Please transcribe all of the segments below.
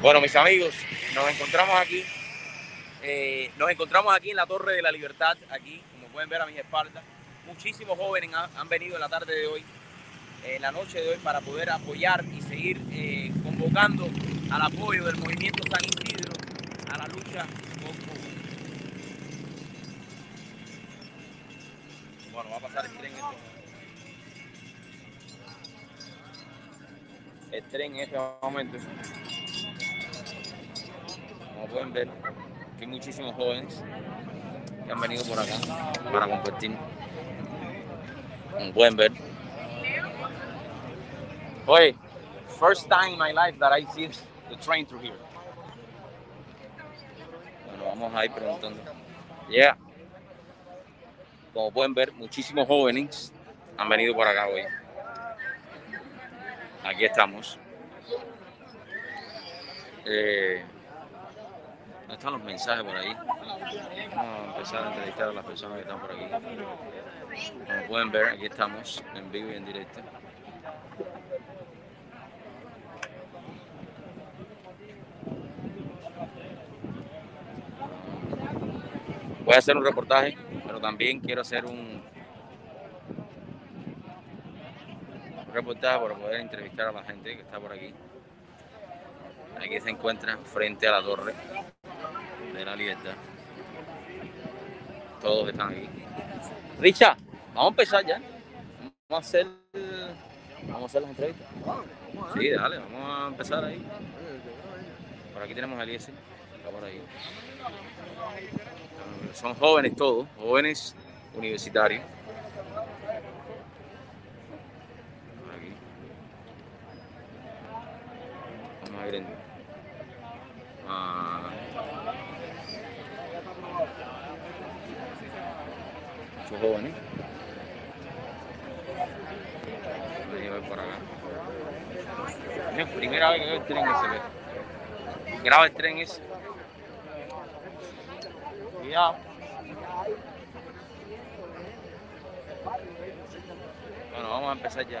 Bueno, mis amigos, nos encontramos aquí. Eh, nos encontramos aquí en la Torre de la Libertad, aquí, como pueden ver a mis espaldas. Muchísimos jóvenes han, venido en la tarde de hoy, en la noche de hoy, para poder apoyar y seguir eh, convocando al apoyo del movimiento San Isidro a la lucha con Bueno, va a pasar el tren El tren en este momento pueden ver, hay muchísimos jóvenes que han venido por acá para compartir. Como pueden ver. Oye, first time in my life that I see the train through here. Bueno, vamos a ir preguntando. Yeah. Como pueden ver, muchísimos jóvenes han venido por acá hoy. Aquí estamos. Eh, están los mensajes por ahí? Vamos a empezar a entrevistar a las personas que están por aquí. Como pueden ver, aquí estamos en vivo y en directo. Voy a hacer un reportaje, pero también quiero hacer un reportaje para poder entrevistar a la gente que está por aquí. Aquí se encuentra frente a la torre de la libertad. Todos están aquí. Richa, vamos a empezar ya. Vamos a hacer, vamos a hacer las entrevistas. Sí, dale, vamos a empezar ahí. Por aquí tenemos a Eliezer, está por ahí. Son jóvenes todos, jóvenes universitarios. Aquí. Vamos a ir en, a, muchos jóvenes. Voy por acá. primera vez que veo el tren ese. Graba el tren ese. Cuidado. Bueno, vamos a empezar ya.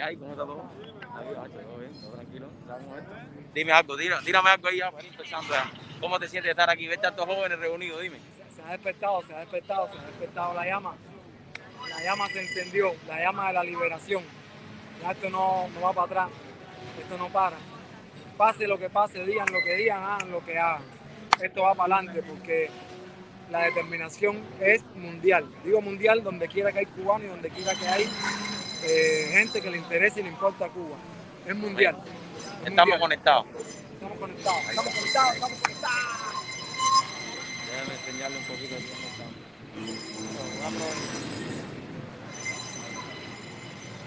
¿Cómo está todo? todo bien, todo tranquilo. Dime algo, dígame algo ahí ya empezando. ¿Cómo te sientes estar aquí, ver tantos jóvenes reunidos? Dime. Se ha despertado, se ha despertado, se ha despertado la llama. La llama se encendió, la llama de la liberación. Esto no, no va para atrás, esto no para. Pase lo que pase, digan lo que digan, hagan lo que hagan. Esto va para adelante porque la determinación es mundial. Digo mundial donde quiera que hay cubanos y donde quiera que hay eh, gente que le interese y le importa a Cuba. Es mundial. estamos conectados. Estamos conectados. Estamos conectados. Estamos conectados. Déjame enseñarle un poquito de cómo estamos.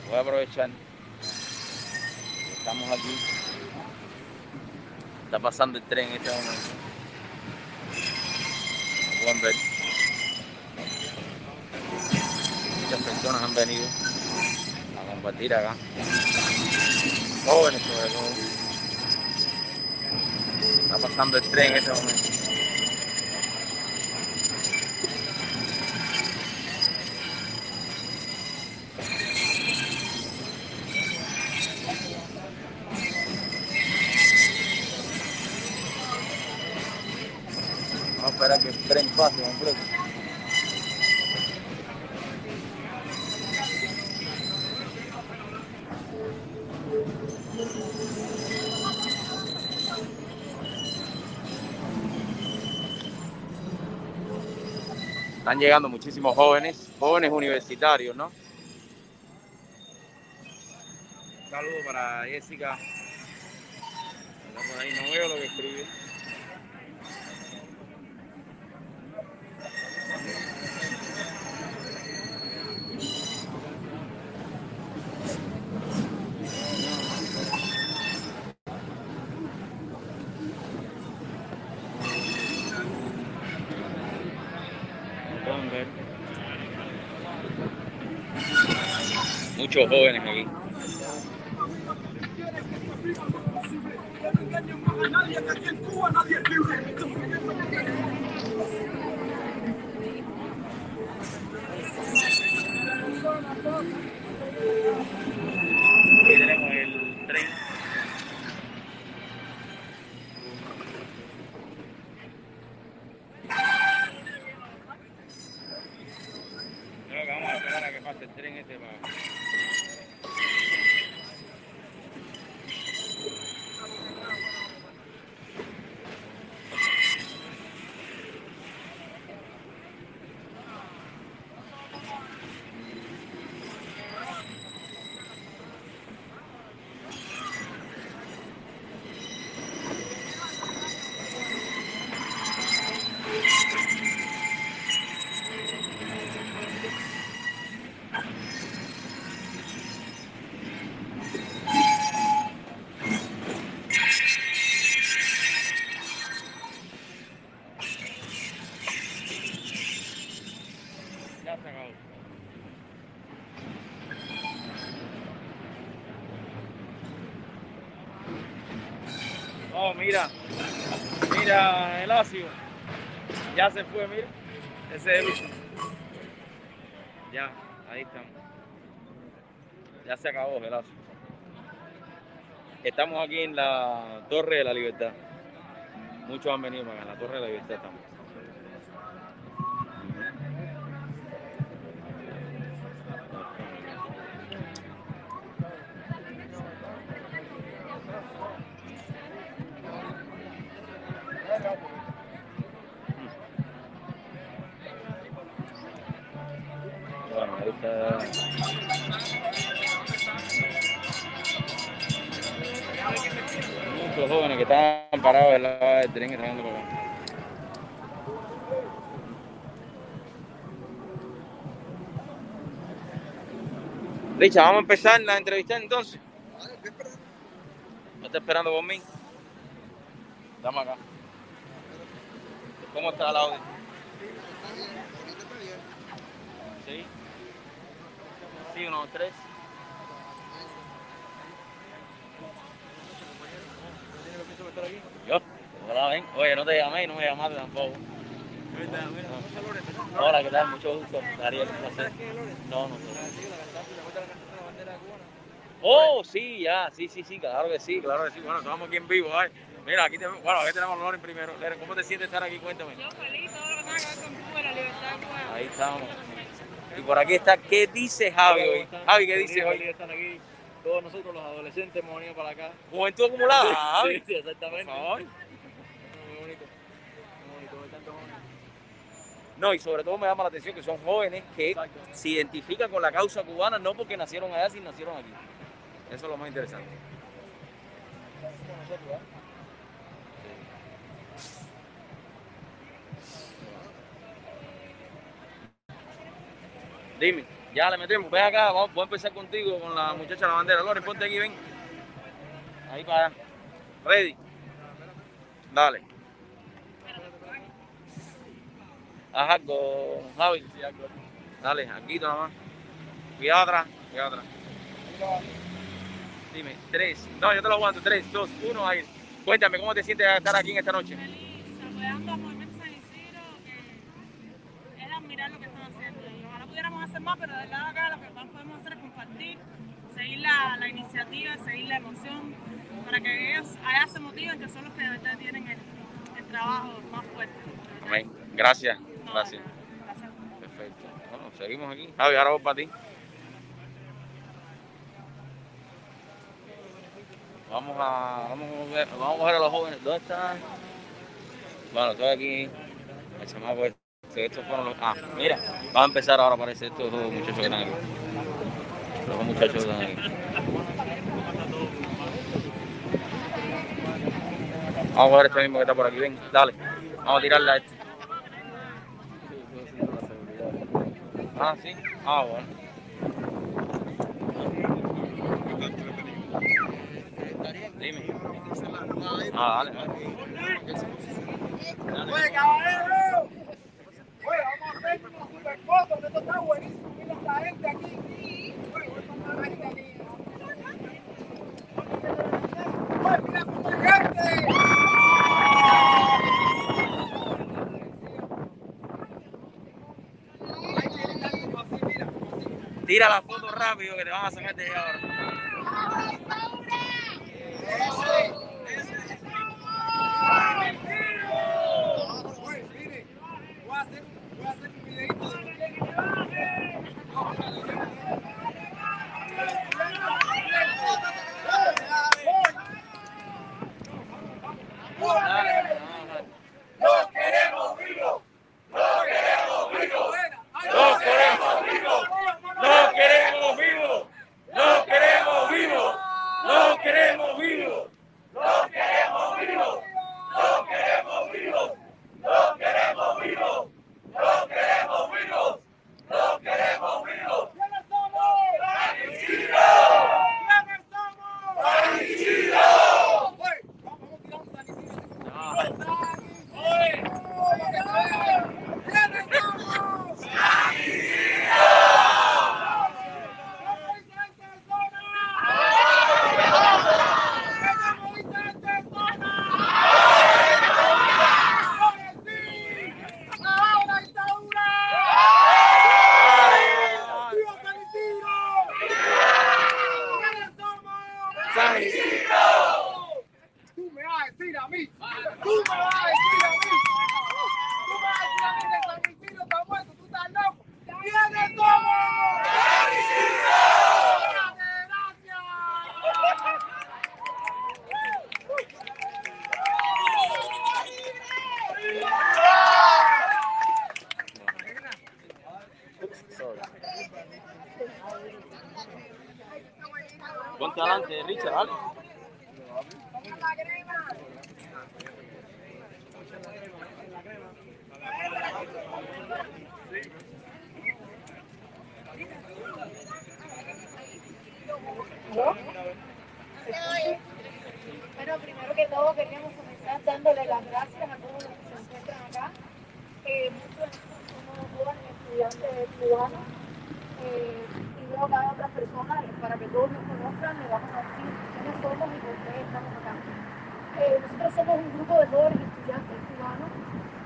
Voy a aprovechar. Estamos aquí. Está pasando el tren en este momento pueden ver. Muchas personas han venido a compartir acá. Jóvenes sobre todo. Está pasando el tren en este momento. esperar que el tren pase completo. Están llegando muchísimos jóvenes, jóvenes universitarios, ¿no? saludo para Jessica. No veo lo que escribe. Muchos jóvenes aquí. Aquí tenemos el tren. Creo que vamos a esperar a que pase el tren este para... Ya se acabó. Oh, mira. Mira, el ácido. Ya se fue, mira. Ese es el Ya, ahí estamos. Ya se acabó el ácido. Estamos aquí en la Torre de la Libertad. Muchos han venido acá, en la Torre de la Libertad estamos. La del vamos a empezar la entrevista entonces. ¿No está esperando por mí? Estamos acá. ¿Cómo está el audio? Sí. Sí, unos tres. Yo, hola, ven. Oye, no te llamé y no me llamaste tampoco. Hola, ¿qué tal? Mucho gusto. Ariel, un placer. No, no. Oh, sí, ya, sí, sí, sí, claro que sí, claro que sí. Bueno, estamos aquí en vivo, ay. Mira, aquí tenemos, bueno, aquí tenemos a Loren primero. Loren, ¿cómo te sientes estar aquí? Cuéntame. Yo feliz, todo lo que tenga que ver con Cuba, la libertad de Cuba. Ahí estamos. Y por aquí está, ¿qué dice Javi hoy? Javi, ¿qué dice hoy? Están aquí todos nosotros los adolescentes hemos venido para acá. Juventud acumulada, Javi. Sí, sí, exactamente. Por favor. Muy bonito. Muy bonito ver tantos jóvenes. No, y sobre todo me llama la atención que son jóvenes que Exacto. se identifican con la causa cubana, no porque nacieron allá, sino nacieron aquí. Eso es lo más interesante. Dime, ya le metemos. Ven acá, vamos, voy a empezar contigo con la muchacha de la bandera. Loren, ponte aquí, ven. Ahí para allá. Ready. Dale. Haz algo, Javi. Dale, aquí nada más. Cuidado atrás, cuidado atrás. Dime, tres. No, yo te lo aguanto. Tres, dos, uno, ahí. Cuéntame, ¿cómo te sientes de estar aquí en esta noche? Feliz, apoyando al movimiento San Isidro, que es admirar lo que están haciendo. Y ojalá pudiéramos hacer más, pero de lado acá lo que más podemos hacer es compartir, seguir la, la iniciativa, seguir la emoción, para que ellos allá se motiven, que son los que de verdad tienen el, el trabajo más fuerte. Amén. Gracias, Gracias. Perfecto. Bueno, seguimos aquí. Javi, ahora voy para ti. Vamos a, vamos a, ver, vamos a coger a los jóvenes. ¿Dónde están? Bueno, estoy aquí. El estos fueron los. Ah, mira, va a empezar ahora, parece, estos dos muchachos que están aquí. Los muchachos que están aquí. Vamos a coger este mismo que está por aquí. Ven, dale. Vamos a tirarle a este. Ah, sí. Ah, bueno. Dime. Ah, dale. Oye, caballero. Oye, vamos a hacer una super foto, esto está buenísimo. Mira esta gente aquí. Sí. Oye, mira, mucha gente. Tira la foto rápido que te van a sacar de ahora. Bueno, primero que todo queríamos comenzar dándole las gracias a todos los que se encuentran acá. Eh, muchos somos jóvenes estudiantes cubanos eh, y luego cada otra persona, para que todos nos conozcan, le vamos a decir quiénes somos y por qué estamos acá. Eh, nosotros somos un grupo de jóvenes estudiantes cubanos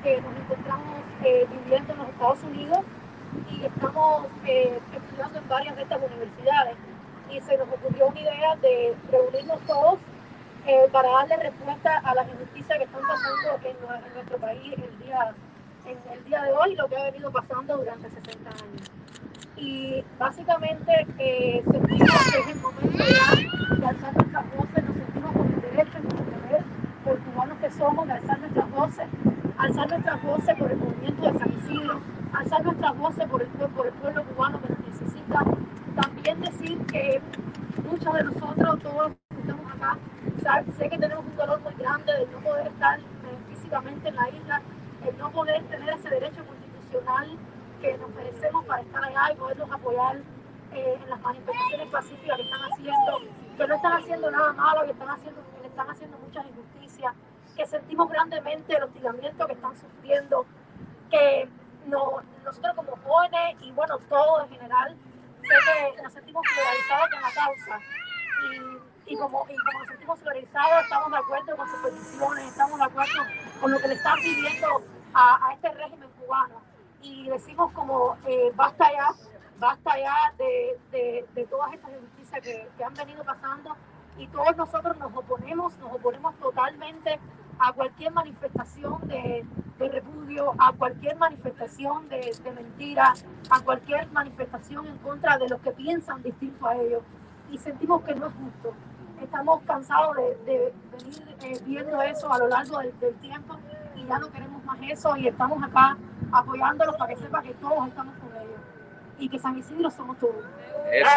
que nos encontramos eh, viviendo en los Estados Unidos y estamos eh, estudiando en varias de estas universidades y se nos ocurrió una idea de reunirnos todos eh, para darle respuesta a las injusticias que están pasando en, nue- en nuestro país el día, en el día de hoy y lo que ha venido pasando durante 60 años. Y básicamente eh, sentimos que es el momento ya de alzar nuestras voces, nos sentimos con el derecho y con el deber, por cubanos que somos, de alzar nuestras voces, alzar nuestras voces por el movimiento de San Isidro, alzar nuestras voces por el, por el pueblo cubano que nos necesita. También decir que muchos de nosotros, todos los que estamos acá, sé que tenemos un dolor muy grande de no poder estar eh, físicamente en la isla, el no poder tener ese derecho constitucional que nos merecemos para estar allá y poderlos apoyar eh, en las manifestaciones pacíficas que están haciendo, que no están haciendo nada malo, que están haciendo, que están haciendo muchas injusticias, que sentimos grandemente el hostigamiento que están sufriendo, que no, nosotros como jóvenes y bueno, todos en general, sé que nos sentimos solidarizados con la causa. Y, y como, y como nos sentimos solidarizados, estamos de acuerdo con sus peticiones, estamos de acuerdo con lo que le están pidiendo a, a este régimen cubano. Y decimos como, eh, basta ya, basta ya de, de, de todas estas injusticias que, que han venido pasando y todos nosotros nos oponemos, nos oponemos totalmente a cualquier manifestación de, de repudio, a cualquier manifestación de, de mentira, a cualquier manifestación en contra de los que piensan distinto a ellos. Y sentimos que no es justo. Estamos cansados de, de venir eh, viendo eso a lo largo del, del tiempo y ya no queremos más eso y estamos acá apoyándolos para que sepa que todos estamos con ellos y que San Isidro somos todos. Eso.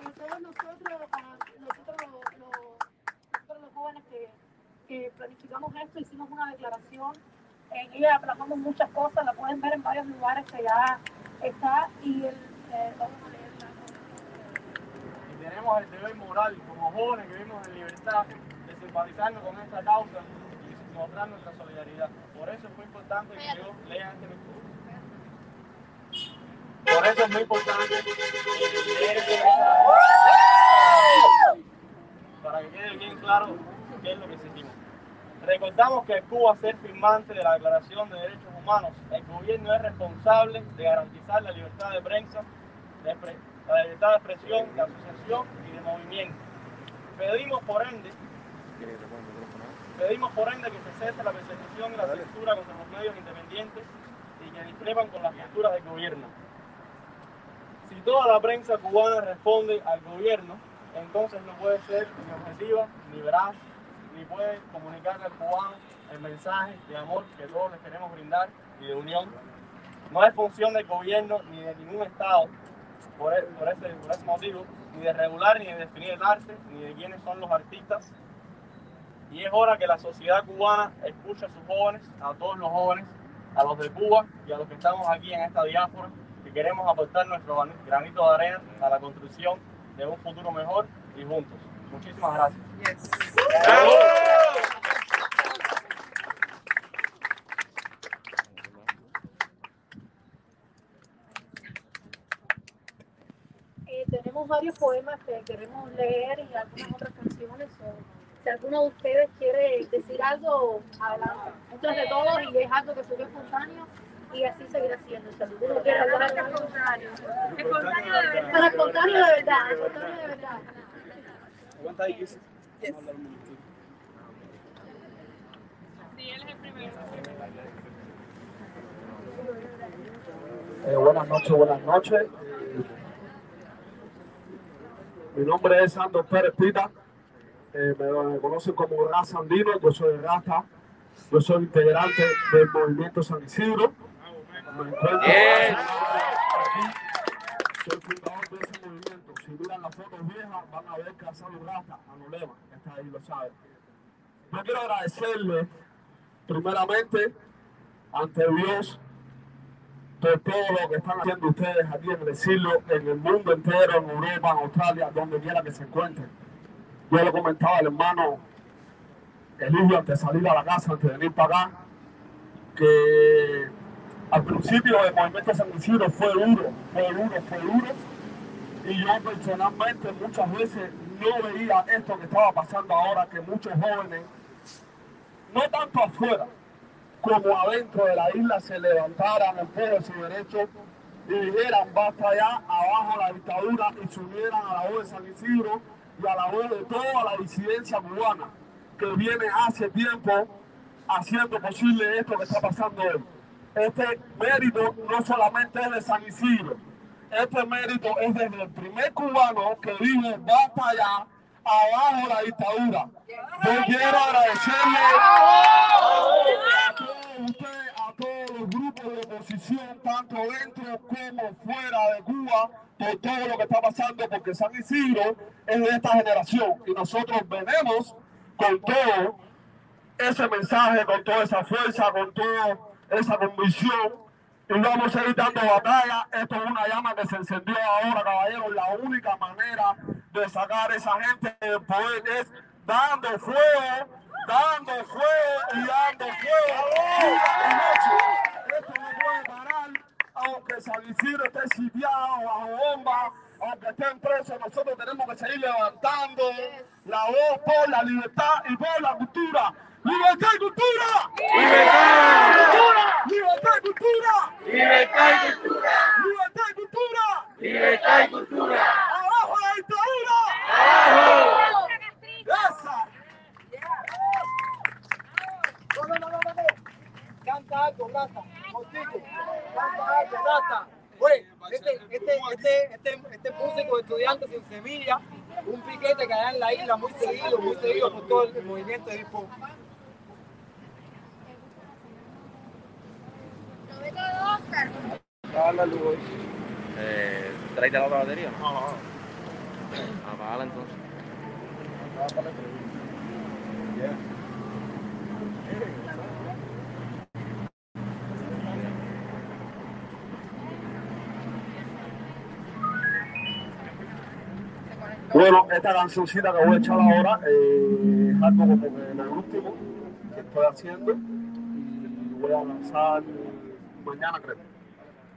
Y todos nosotros, ah, nosotros, los, los- nosotros los jóvenes que, planificamos esto, hicimos una declaración. En ella plasmamos muchas cosas, la pueden ver en varios lugares que ya está. Y el, eh, vamos a leerla. Y tenemos el deber moral como jóvenes que vivimos en libertad de simpatizarnos con esta causa y mostrar nuestra solidaridad. Por eso es muy importante que yo lea este mensaje. Por eso es muy importante este para que quede bien claro qué es lo que sentimos. Recordamos que Cuba, ser firmante de la Declaración de Derechos Humanos, el gobierno es responsable de garantizar la libertad de prensa, de la libertad de expresión, de asociación y de movimiento. Pedimos por ende, pedimos por ende que se cese la persecución y la censura contra los medios independientes y que discrepan con las posturas del gobierno. Si toda la prensa cubana responde al gobierno, entonces no puede ser ni objetiva, ni veraz, ni puede comunicarle al cubano el mensaje de amor que todos les queremos brindar y de unión. No es función del gobierno ni de ningún Estado, por, e, por, ese, motivo, ni de regular ni de definir el arte, ni de quiénes son los artistas. Y es hora que la sociedad cubana escuche a sus jóvenes, a todos los jóvenes, a los de Cuba y a los que estamos aquí en esta diáspora, que queremos aportar nuestro granito de arena a la construcción de un futuro mejor y juntos. Muchísimas gracias. Tenemos varios poemas que queremos leer y algunas otras canciones. si alguno de ustedes quiere decir algo, adelante. Esto es de todos y es algo que surgió espontáneo y así seguirá siendo. Si alguno quiere hablar, espontáneo. Espontáneo de verdad. Espontáneo de verdad. Espontáneo de verdad. Aguanta ahí, Sí, él es el primero. Eh, buenas noches, buenas noches. Mi nombre es Sandro Pérez Pita. Eh, me, conocen como Raza Andino. Yo soy Rasta. Yo soy integrante del movimiento San Isidro. Me encuentro aquí. Soy fundador de ese movimiento. Si miran las fotos viejas, van a ver que a Salud Rasta, a Nolema, que está ahí, lo sabe. Yo quiero agradecerle, primeramente, ante Dios, por todo lo que están haciendo ustedes aquí en el en el mundo entero, en Europa, en Australia, donde quiera que se encuentren. Yo le comentaba al hermano Eligio antes de salir a la casa, antes de venir para acá, que al principio el movimiento San Isidro fue duro, fue duro, fue duro. Y yo personalmente muchas veces no veía esto que estaba pasando ahora, que muchos jóvenes, no tanto afuera, como adentro de la isla se levantaran en pos de su derecho y dijeran basta ya, abajo la dictadura y se unieran a la voz de San Isidro y a la voz de toda la disidencia cubana que viene hace tiempo haciendo posible esto que está pasando hoy. Este mérito no solamente es de San Isidro, este mérito es desde el primer cubano que dijo basta ya, abajo la dictadura. Yo quiero agradecerle a todos ustedes, a todos los grupos de oposición, tanto dentro como fuera de Cuba, por todo lo que está pasando, porque San Isidro es de esta generación y nosotros venimos con todo ese mensaje, con toda esa fuerza, con toda esa convicción y vamos a ir dando batalla. Esto es una llama que se encendió ahora, caballeros. La única manera de sacar a esa gente del poder es dando fuego, dando fuego y dando fuego. y. Esto no puede parar, aunque San Isidro esté sitiado bajo bomba, aunque estén presos, nosotros tenemos que seguir levantando la voz por la libertad y por la cultura. ¡Libertad y cultura! ¡Libertad y cultura! Libertad y cultura. ¡Libertad y cultura! Libertad y cultura. ¡Abajo la dictadura! ¡Abajo! ¡Esa! No, no, no, no, no. Canta algo, Rata. Montico. Canta algo, Rata. Oye, este, este, este, este, este músico de estudiantes sin semilla, un piquete que hay en la isla muy seguido, muy seguido por todo el movimiento de hip hop. Eh, ¿Traíste la otra batería? No, no. Apagala entonces. Bueno, esta cancioncita que voy a echar ahora eh, es algo como que lo último que estoy haciendo y voy a lanzar mañana creo.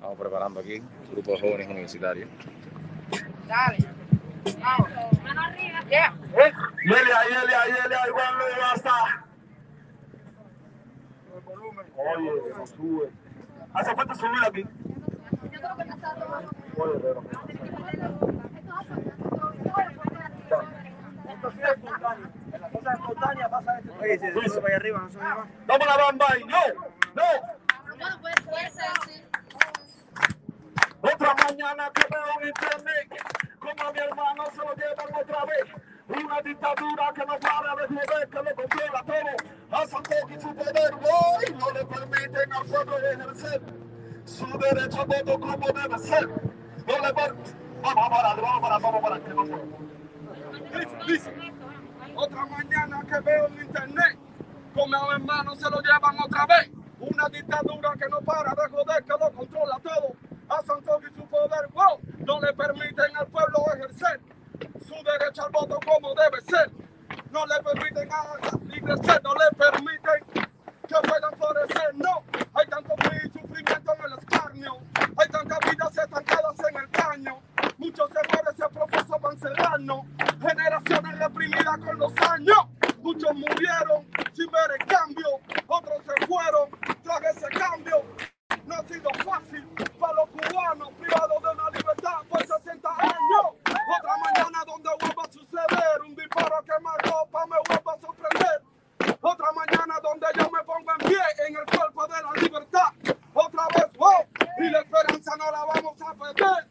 estamos preparando aquí un grupo de jóvenes universitarios. Yelia, Yelia, Yelia, igual no basta. Oye, no sube. Hace falta subir aquí. Oye, pero. Esto sí es espontáneo. En las cosas espontáneas pasa esto. Oye, si se sube ahí arriba, no sube más. Vamos a la bamba ahí. No, no. Otra mañana que veo en internet como a mi hermano se lo llevan otra vez. Una dictadura que no para de joder, que lo controla todo. A Santos y su poder hoy no le permiten al pueblo ejercer su derecho a voto como debe ser. No le. Vamos a parar, vamos a parar, vamos a. Otra mañana que veo en internet como a mi hermano se lo llevan otra vez. Una dictadura que no para de joder, que lo controla todo. A Santos y su poder, wow, no le permiten al pueblo ejercer su derecho al voto como debe ser. No le permiten a libre ser, no le permiten que puedan florecer. No, hay tanto frío y sufrimiento en el escarnio. Hay tantas vidas estancadas en el caño. Muchos errores se profesos van cerrando. Generaciones reprimidas con los años. Muchos murieron sin ver el cambio. Otros se fueron tras ese cambio. No ha sido para los cubanos privados de una libertad por 60 años. Otra mañana donde vuelva a suceder un disparo que me ropa me vuelva a sorprender. Otra mañana donde yo me pongo en pie en el cuerpo de la libertad. Otra vez, wow, y la esperanza no la vamos a perder.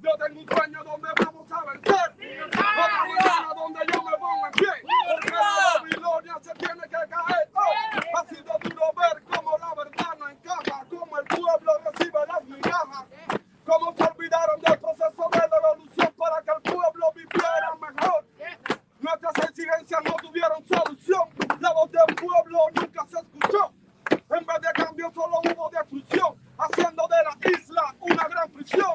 Yo tengo un sueño donde vamos a vencer. Otra mañana donde yo me pongo en pie. Porque la Babilonia se tiene que caer. Oh, ha sido duro ver cómo la verdad no encaja, cómo el pueblo recibe las migajas. Cómo se olvidaron del proceso de la evolución para que el pueblo viviera mejor. Nuestras exigencias no tuvieron solución. La voz del pueblo nunca se escuchó. En vez de cambio solo hubo destrucción, haciendo de la isla una gran prisión.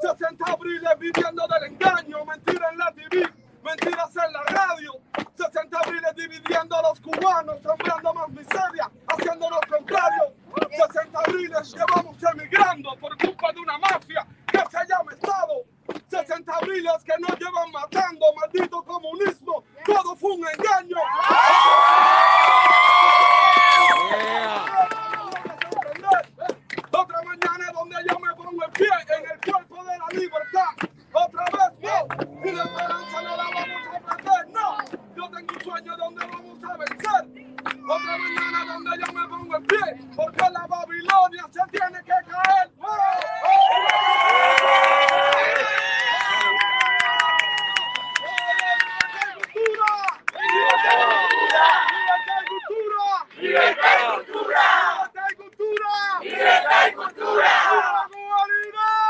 60 abriles viviendo del engaño, mentira en la TV, mentiras en la radio. 60 abriles dividiendo a los cubanos, sembrando más miseria, haciendo lo contrario. 60 abriles llevamos emigrando por culpa de una mafia que se llama Estado. 60 abriles que nos llevan matando, maldito comunismo. Todo fue un engaño. Otra mañana donde yo me pongo en pie en el cuerpo de la libertad. Otra vez, no. Y la esperanza no la vamos a perder, no. Yo tengo un sueño donde vamos a vencer. Otra mañana donde yo me pongo en pie. Porque la Babilonia se tiene que caer. ¡Libertad y cultura! Libertad y cultura. ¡Libertad y cultura! Libertad y cultura. ¡Viva Cubanidad!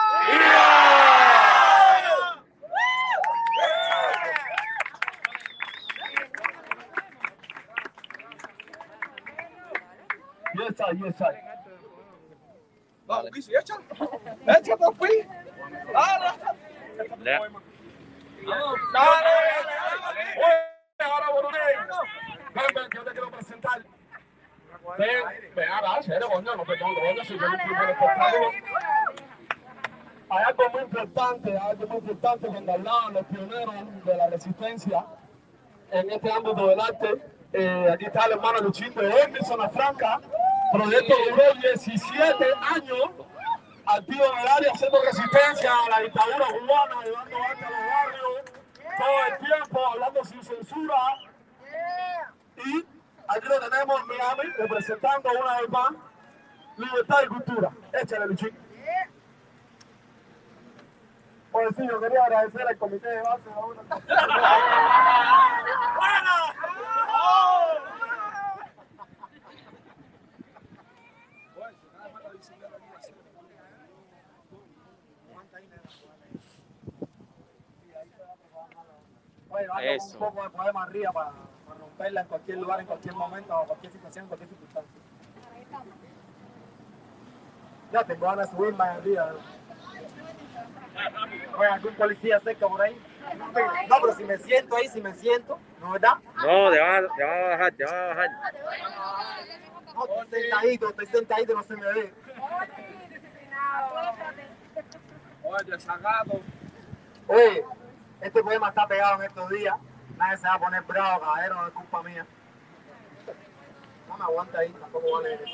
Yes, sir, yes, sir. Vamos, Bici, échalo. Échalo, Pi. Dale. Ya. Dale. Oye, ahora, Borone. Ven, ven, que yo te quiero presentar. Ven, ven, ahora, serio, coño, no te pongo, coño, si yo no estoy por el espectáculo. Hay algo muy importante, hay algo muy importante cuando hablaban los pioneros de en este ámbito del arte. Eh, aquí está el hermano Luchín de Ormi, Zona Franca. Proyecto duró 17 años activo en el área haciendo resistencia a la dictadura cubana, llevando arte a los barrios, todo el tiempo hablando sin censura. Y aquí lo tenemos en Miami, representando una vez más libertad y cultura. Échale, Luchín. Yo quería agradecer al comité de base. Oye, vamos Eso. un poco de poema arriba para, para romper. romperla en cualquier lugar, en cualquier momento, o cualquier situación, en cualquier circunstancia. Ya tengo ganas de subirme en día. Oye, algún policía cerca por ahí. No, pero si me siento ahí, si me siento, ¿no verdad? No, te van a, te van a bajar, te van a bajar. No, estoy sentadito, estoy sentadito, no se me ve. Oye, desacato. Oye, este poema está pegado en estos días. Nadie se va a poner bravo, caballero, no es culpa mía. No me aguanta ahí, tampoco vale eso.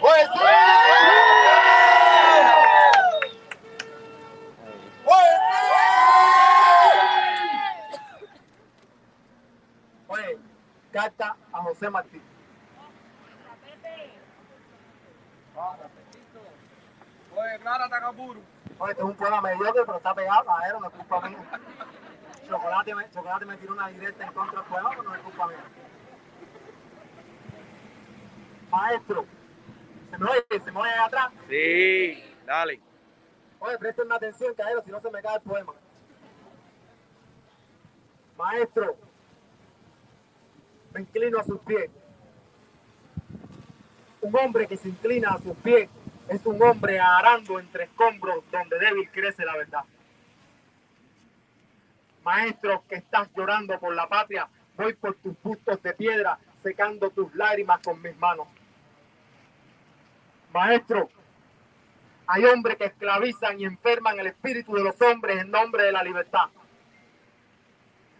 ¡Oye, sí! Carta a José Martín. Oye, Clara Takapuru. Oye, este es un poema mediocre, pero está pegado, caballero, no es culpa mía. Chocolate me, Chocolate me tiró una directa en contra del poema, pero no es culpa mía. Maestro, ¿se me oye? ¿Se me oye ahí atrás? Sí, dale. Oye, presten atención, caballero, si no se me cae el poema. Maestro, inclino a sus pies. Un hombre que se inclina a sus pies es un hombre arando entre escombros donde débil crece la verdad. Maestro que estás llorando por la patria, voy por tus bustos de piedra, secando tus lágrimas con mis manos. Maestro, hay hombres que esclavizan y enferman el espíritu de los hombres en nombre de la libertad.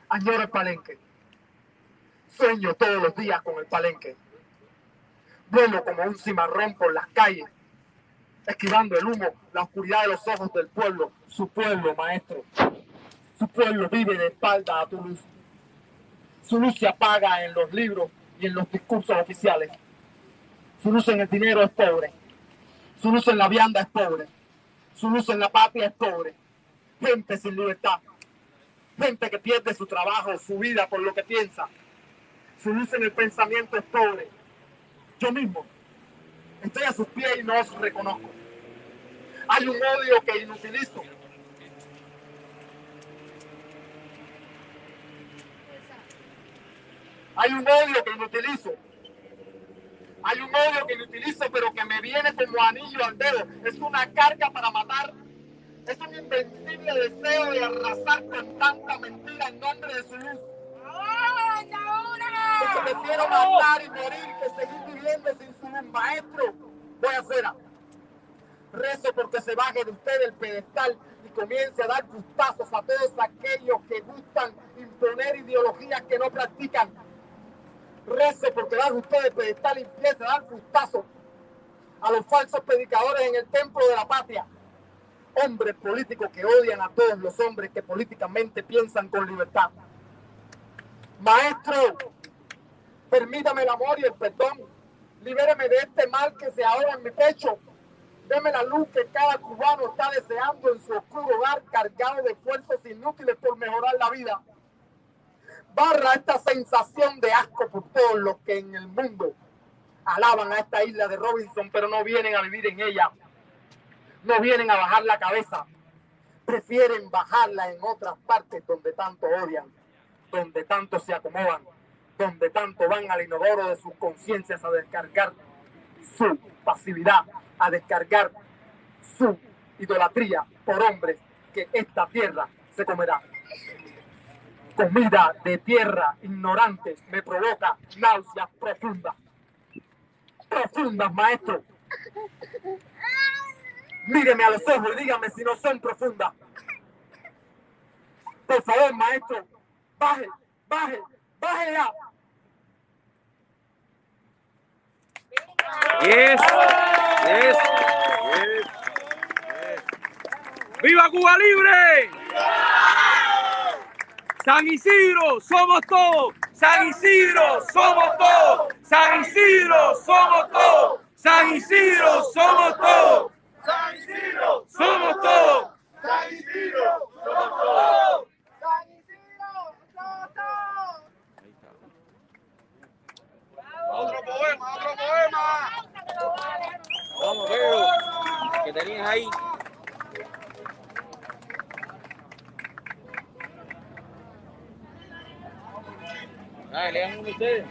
Añoro el palenque. Sueño todos los días con el palenque. Vuelo como un cimarrón por las calles, esquivando el humo, la oscuridad de los ojos del pueblo, su pueblo, maestro. Su pueblo vive de espalda a tu luz. Su luz se apaga en los libros y en los discursos oficiales. Su luz en el dinero es pobre. Su luz en la vianda es pobre. Su luz en la patria es pobre. Gente sin libertad. Gente que pierde su trabajo, su vida por lo que piensa. Su luz en el pensamiento es pobre. Yo mismo estoy a sus pies y no os reconozco. Hay un odio que inutilizo. Hay un odio que inutilizo. Hay un odio que utilizo, pero que me viene como anillo al dedo. Es una carga para matar. Es un invencible deseo de arrasar con tanta mentira en nombre de su luz. Porque prefiero matar y morir que seguir viviendo sin su. Maestro, voy afuera. Rezo porque se baje de usted el pedestal y comience a dar gustazos a todos aquellos que gustan imponer ideologías que no practican Rezo porque bajo usted el pedestal y empiece a dar gustazos a los falsos predicadores en el templo de la patria. Hombres políticos que odian a todos los hombres que políticamente piensan con libertad. Maestro, permítame el amor y el perdón. Libéreme de este mal que se ahoga en mi pecho. Deme la luz que cada cubano está deseando en su oscuro hogar, cargado de esfuerzos inútiles por mejorar la vida. Barra esta sensación de asco por todos los que en el mundo alaban a esta isla de Robinson, pero no vienen a vivir en ella. No vienen a bajar la cabeza. Prefieren bajarla en otras partes donde tanto odian, donde tanto se acomodan, donde tanto van al inodoro de sus conciencias a descargar su pasividad, a descargar su idolatría por hombres que esta tierra se comerá. Comida de tierra ignorante me provoca náuseas profundas. Profundas, maestro. Míreme a los ojos y dígame si no son profundas. Por favor, maestro, baje, baje, baje ya. Yes. ¡Viva Cuba Libre! San Isidro, somos todos. San Isidro, somos todos. San Isidro, somos todos. San Isidro, somos todos. San Isidro, Somos todos. San Isidro, somos todos. Otro poema, otro poema. Vamos, Pedro. Que tenías ahí. Ah, lean uno ustedes.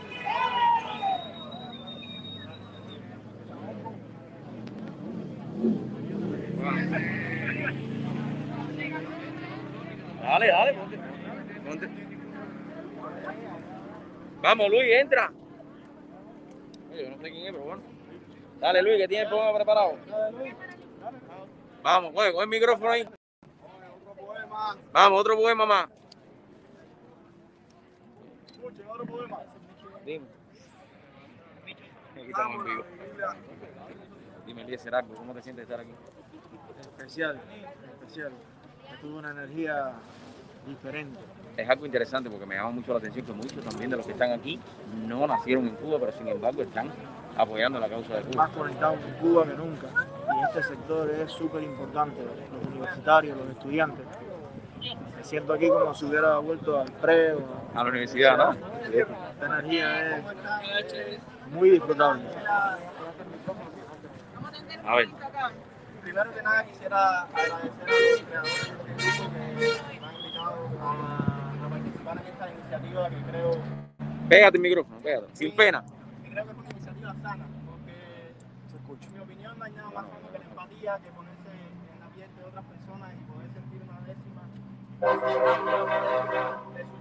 Dale, dale, ponte. ponte. Vamos, Luis, entra. Oye, yo no sé quién es, pero bueno. Dale, Luis, que tiene el programa preparado. Vamos, coge, coge el micrófono ahí. Vamos, otro poema más. Otro poema. Dime. Aquí estamos en vivo. Dime, Eliezer, algo, ¿cómo te sientes de estar aquí? Especial, especial. Tuve una energía diferente. Es algo interesante porque me llama mucho la atención que muchos también de los que están aquí no nacieron en Cuba, pero sin embargo están apoyando la causa de Cuba. Más conectados con Cuba que nunca. Y este sector es súper importante. Los universitarios, los estudiantes. Me siento aquí como si hubiera vuelto al pre o A la universidad, ¿no? Esta energía es muy disfrutable. A ver, Primero que nada quisiera agradecer a los creadores que me han invitado a, participar en esta iniciativa que creo, pégate el micrófono, pégate, sin pena. que creo que es una iniciativa sana, porque en mi más que la empatía, que ponerse en la piel de otras personas y poder sentir una décima de su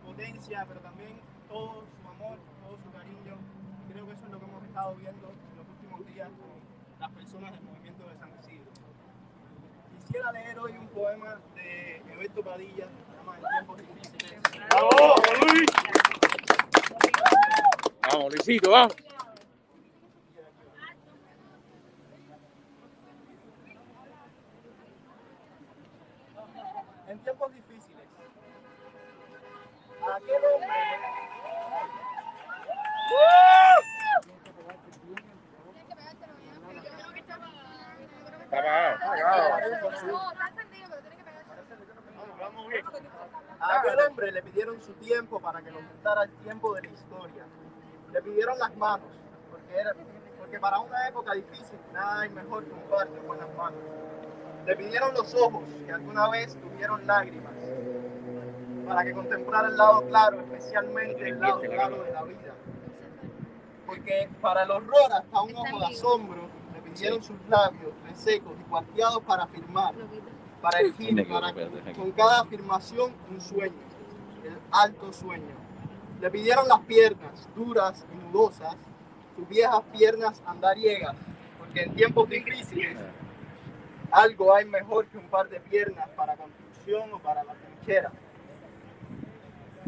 impotencia, pero también todo su amor, todo su cariño. Creo que eso es lo que hemos estado viendo en los últimos días con las personas del movimiento de San Isidro. Quisiera leer hoy un poema de Eberto Padilla, se llama En tiempos difíciles. Vamos, Luisito, vamos. En tiempos difíciles. Aquel hombre Está apagado. A aquel hombre le pidieron su tiempo para que lo juntara el tiempo de la historia. Le pidieron las manos, porque, era, porque para una época difícil nada hay mejor que un par de buenas manos. Le pidieron los ojos, que alguna vez tuvieron lágrimas, para que contemplara el lado claro, especialmente el lado claro de la vida. Porque para el horror hasta un ojo de asombro le pidieron sus labios resecos y cuarteados para firmar, para elegir, para con cada afirmación un sueño, el alto sueño. Le pidieron las piernas duras y nudosas, sus viejas piernas andariegas, porque en tiempos difíciles algo hay mejor que un par de piernas para construcción o para la trinchera.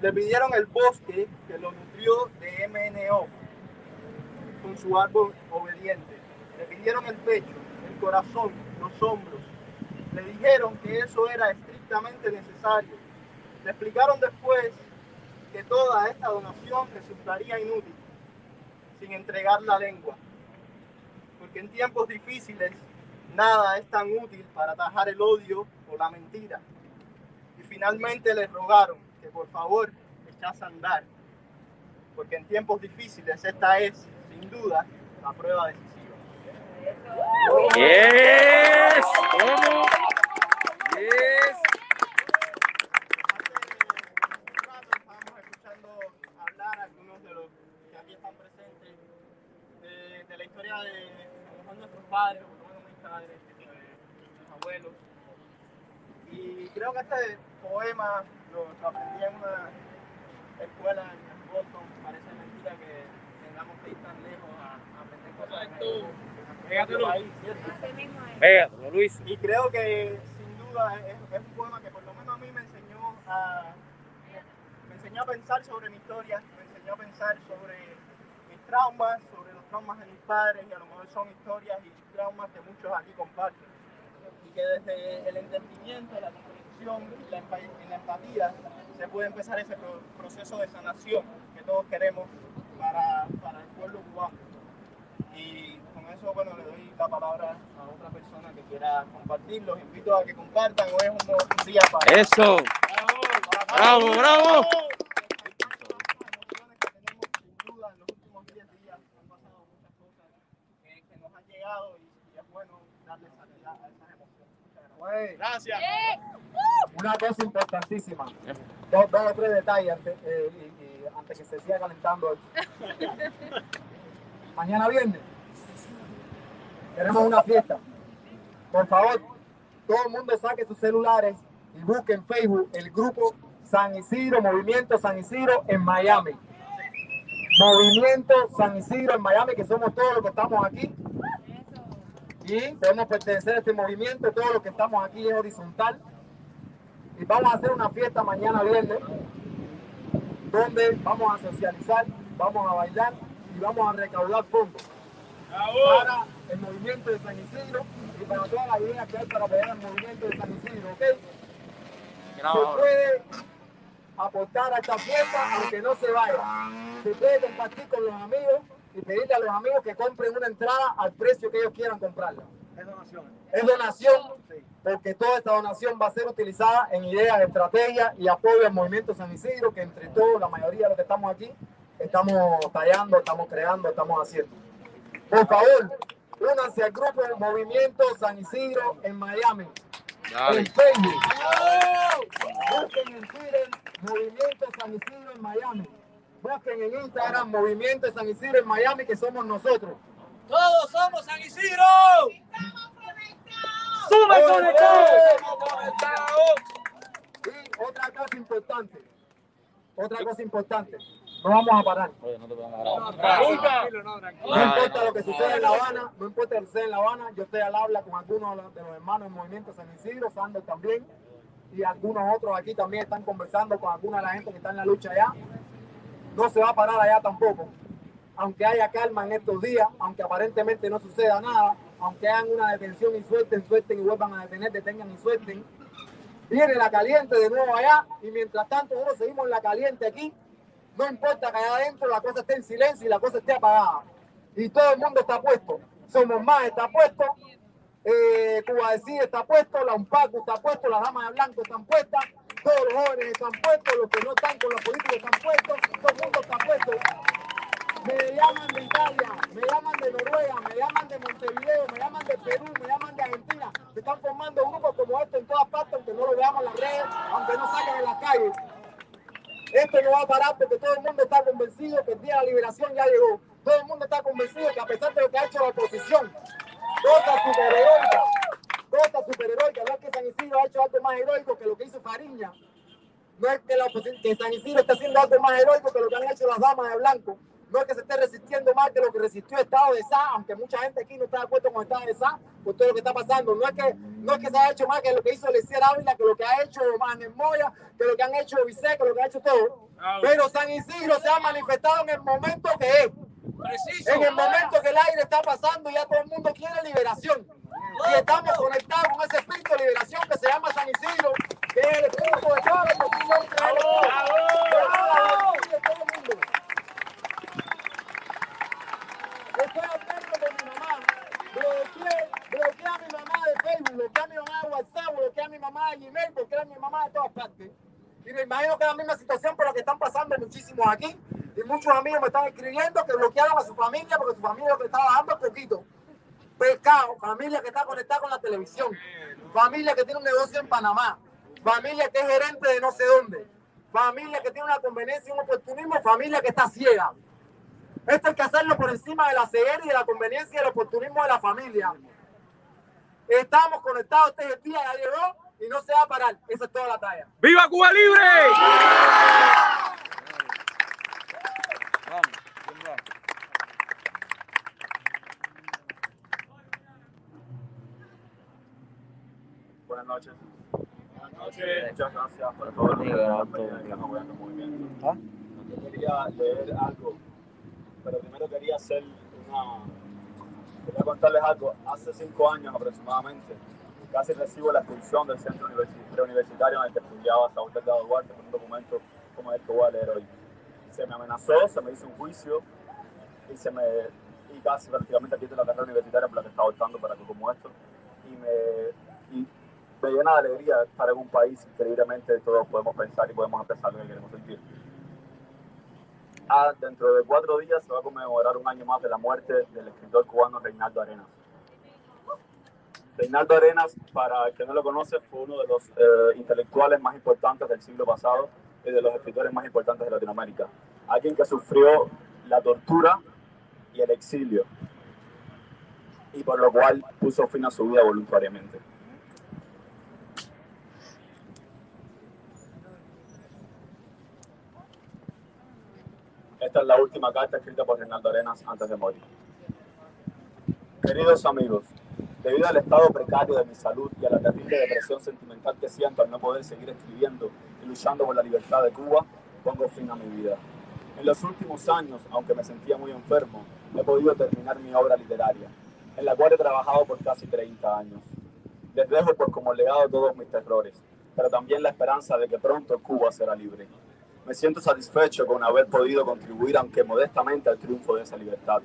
Le pidieron el bosque que lo nutrió de MNO con su árbol obediente. Le pidieron el pecho, el corazón, los hombros. Le dijeron que eso era estrictamente necesario. Le explicaron después que toda esta donación resultaría inútil sin entregar la lengua. Porque en tiempos difíciles nada es tan útil para atajar el odio o la mentira. Y finalmente le rogaron que por favor echase a andar. Porque en tiempos difíciles esta es, sin duda, la prueba decisiva. Yes. ¿Cómo? Yes. Hace un rato estábamos escuchando hablar a algunos de los que aquí están presentes de, de la historia de a lo mejor nuestros padres, o por lo menos mis padres, de mis abuelos. Y creo que este poema lo, lo aprendí en una escuela en Boston. Parece mentira que tengamos que ir tan lejos a, a aprender cosas en el- en nuestro país, ¿cierto? Pégate, Luis. Y creo que sin duda es, es un poema que por lo menos a mí me enseñó a me enseñó a pensar sobre mi historia, me enseñó a pensar sobre mis traumas, sobre los traumas de mis padres y a lo mejor son historias y traumas que muchos aquí comparten. Y que desde el entendimiento, la comprensión y la, y la empatía se puede empezar ese pro- proceso de sanación que todos queremos para, para el pueblo cubano. Y con eso, bueno, le doy la palabra a otra persona que quiera compartir. Los invito a que compartan. Hoy es un, un día para... Eso. Bravo, bravo. Hay tantas emociones que tenemos, sin duda, en los últimos 10 días han pasado muchas cosas que, que nos han llegado y, es bueno darle salida a. Muchas gracias. Gracias. Una cosa importantísima, dos, dos o tres detalles antes, eh, y, y antes que se siga calentando. Mañana viernes tenemos una fiesta. Por favor, todo el mundo saque sus celulares y busque en Facebook el grupo San Isidro, Movimiento San Isidro en Miami. Movimiento San Isidro en Miami, que somos todos los que estamos aquí. Y podemos pertenecer a este movimiento, todos los que estamos aquí en horizontal. Y vamos a hacer una fiesta mañana viernes, donde vamos a socializar, vamos a bailar y vamos a recaudar fondos para el movimiento de San Isidro y para todas las ideas que hay para apoyar el movimiento de San Isidro, ¿ok? Se puede aportar a esta fiesta aunque no se vaya. Se puede compartir con los amigos y pedirle a los amigos que compren una entrada al precio que ellos quieran comprarla. Es donación. Es donación porque toda esta donación va a ser utilizada en ideas, estrategias y apoyo al movimiento San Isidro, que entre todos, la mayoría de los que estamos aquí, estamos tallando, estamos creando, estamos haciendo. Por favor, únanse al grupo Movimiento San Isidro en Miami. En Facebook. Busquen en Twitter Movimiento San Isidro en Miami. Busquen en Instagram Movimiento San Isidro en Miami, que somos nosotros. Todos somos San Isidro. ¡Sube conectados! Y otra cosa importante. Otra cosa importante. No vamos a parar. No importa lo que suceda en La Habana, no importa lo que suceda en La Habana, yo estoy al habla con algunos de los hermanos del movimiento San Isidro, Sandro también, y algunos otros aquí también están conversando con alguna de la gente que está en la lucha allá. No se va a parar allá tampoco. Aunque haya calma en estos días, aunque aparentemente no suceda nada, aunque hagan una detención y suelten, suelten y vuelvan a detener, detengan y suelten. Viene la caliente de nuevo allá y mientras tanto nosotros seguimos en la caliente aquí. No importa que allá adentro la cosa esté en silencio y la cosa esté apagada. Y todo el mundo está puesto. Somos más, está puesto. Eh, Cuba Decide está puesto, la UNPACU está puesto, las damas de blanco están puestas, todos los jóvenes están puestos, los que no están con la política están puestos, todo el mundo está puesto. Me llaman de Italia, me llaman de Noruega, me llaman de Montevideo, me llaman de Perú, me llaman de Argentina. Se están formando grupos como este en todas partes, aunque no lo veamos en las redes, aunque no salgan en las calles. Esto no va a parar porque todo el mundo está convencido que el día de la liberación ya llegó. Todo el mundo está convencido que a pesar de lo que ha hecho la oposición, cosa superheroica, cosa superheroica, no es que San Isidro ha hecho algo más heroico que lo que hizo Fariña. No es que, la que San Isidro está haciendo algo más heroico que lo que han hecho las damas de blanco. No es que se esté resistiendo más que lo que resistió el Estado de SA, aunque mucha gente aquí no está de acuerdo con el Estado de SA, por todo lo que está pasando. No es que, no es que se haya hecho más que lo que hizo Lecier Ávila, que lo que ha hecho Manuel Moya, que lo que han hecho Vicé, que lo que ha hecho todo. Pero San Isidro se ha manifestado en el momento que es. En el momento que el aire está pasando, ya todo el mundo quiere liberación. Y estamos conectados con ese espíritu de liberación que se llama San Isidro, que es el espíritu de toda la oposición, que espíritu de todo el mundo. Estoy hablando de mi mamá. Bloqueé, bloqueé a mi mamá de Facebook, bloqueé a mi mamá de WhatsApp, bloqueé a mi mamá de Gmail, porque era mi mamá de todas partes. Y me imagino que es la misma situación por la que están pasando muchísimos aquí. Y muchos amigos me están escribiendo que bloquearon a su familia porque su familia lo que estaba dando es poquito. Pescado, familia que está conectada con la televisión, familia que tiene un negocio en Panamá, familia que es gerente de no sé dónde, familia que tiene una conveniencia y un oportunismo, familia que está ciega. Esto hay que hacerlo por encima de la ceguera y de la conveniencia y del oportunismo de la familia. Estamos conectados, este es el día, ya llegó y no se va a parar. Esa es toda la talla. ¡Viva Cuba Libre! Buenas noches. Buenas noches. Muchas gracias por todo lo que están apoyando el movimiento. Yo quería leer algo, pero primero quería hacer una. Quería contarles algo. Hace cinco años aproximadamente, casi recibo la expulsión del centro universi- preuniversitario en el que estudiaba Saúl Delgado Duarte con un documento como el que voy a leer hoy. Se me amenazó, se me hizo un juicio y se me y casi prácticamente quité la carrera universitaria por la que estaba optando para algo como esto y me y me llena de alegría estar en un país increíblemente todos podemos pensar y podemos expresar lo que queremos sentir. Ah, dentro de cuatro días se va a conmemorar un año más de la muerte del escritor cubano Reinaldo Arenas. Reinaldo Arenas, para el que no lo conoce, fue uno de los eh, intelectuales más importantes del siglo pasado y de los escritores más importantes de Latinoamérica. alguien que sufrió la tortura y el exilio, y por lo cual puso fin a su vida voluntariamente. Esta es la última carta escrita por Renato Arenas antes de morir. Queridos amigos, debido al estado precario de mi salud y a la terrible depresión sentimental que siento al no poder seguir escribiendo y luchando por la libertad de Cuba, pongo fin a mi vida. En los últimos años, aunque me sentía muy enfermo, he podido terminar mi obra literaria, en la cual he trabajado por casi 30 años. Les dejo pues como legado todos mis terrores, pero también la esperanza de que pronto Cuba será libre. Me siento satisfecho con haber podido contribuir, aunque modestamente, al triunfo de esa libertad.